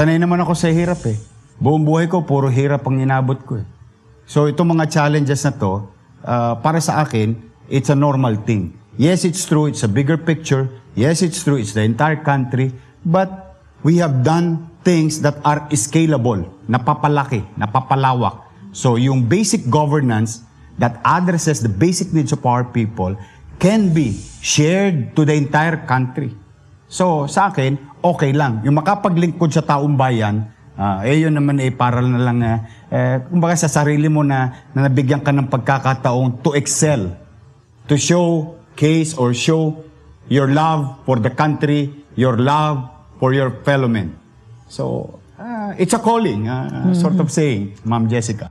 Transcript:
Sanay naman ako sa hirap eh. Buong buhay ko, puro hirap ang inabot ko eh. So itong mga challenges na to, ah, para sa akin, it's a normal thing. Yes, it's true, it's a bigger picture. Yes, it's true, it's the entire country. But we have done things that are scalable, napapalaki, napapalawak. So yung basic governance that addresses the basic needs of our people can be shared to the entire country. So, sa akin, okay lang. Yung makapaglingkod sa taong bayan, ah, eh yun naman eh, para na lang, eh, eh, kumbaga sa sarili mo na, na nabigyan ka ng pagkakataong to excel, to show case or show your love for the country, your love for your fellow men. So, ah, it's a calling, ah, sort of saying, Ma'am Jessica.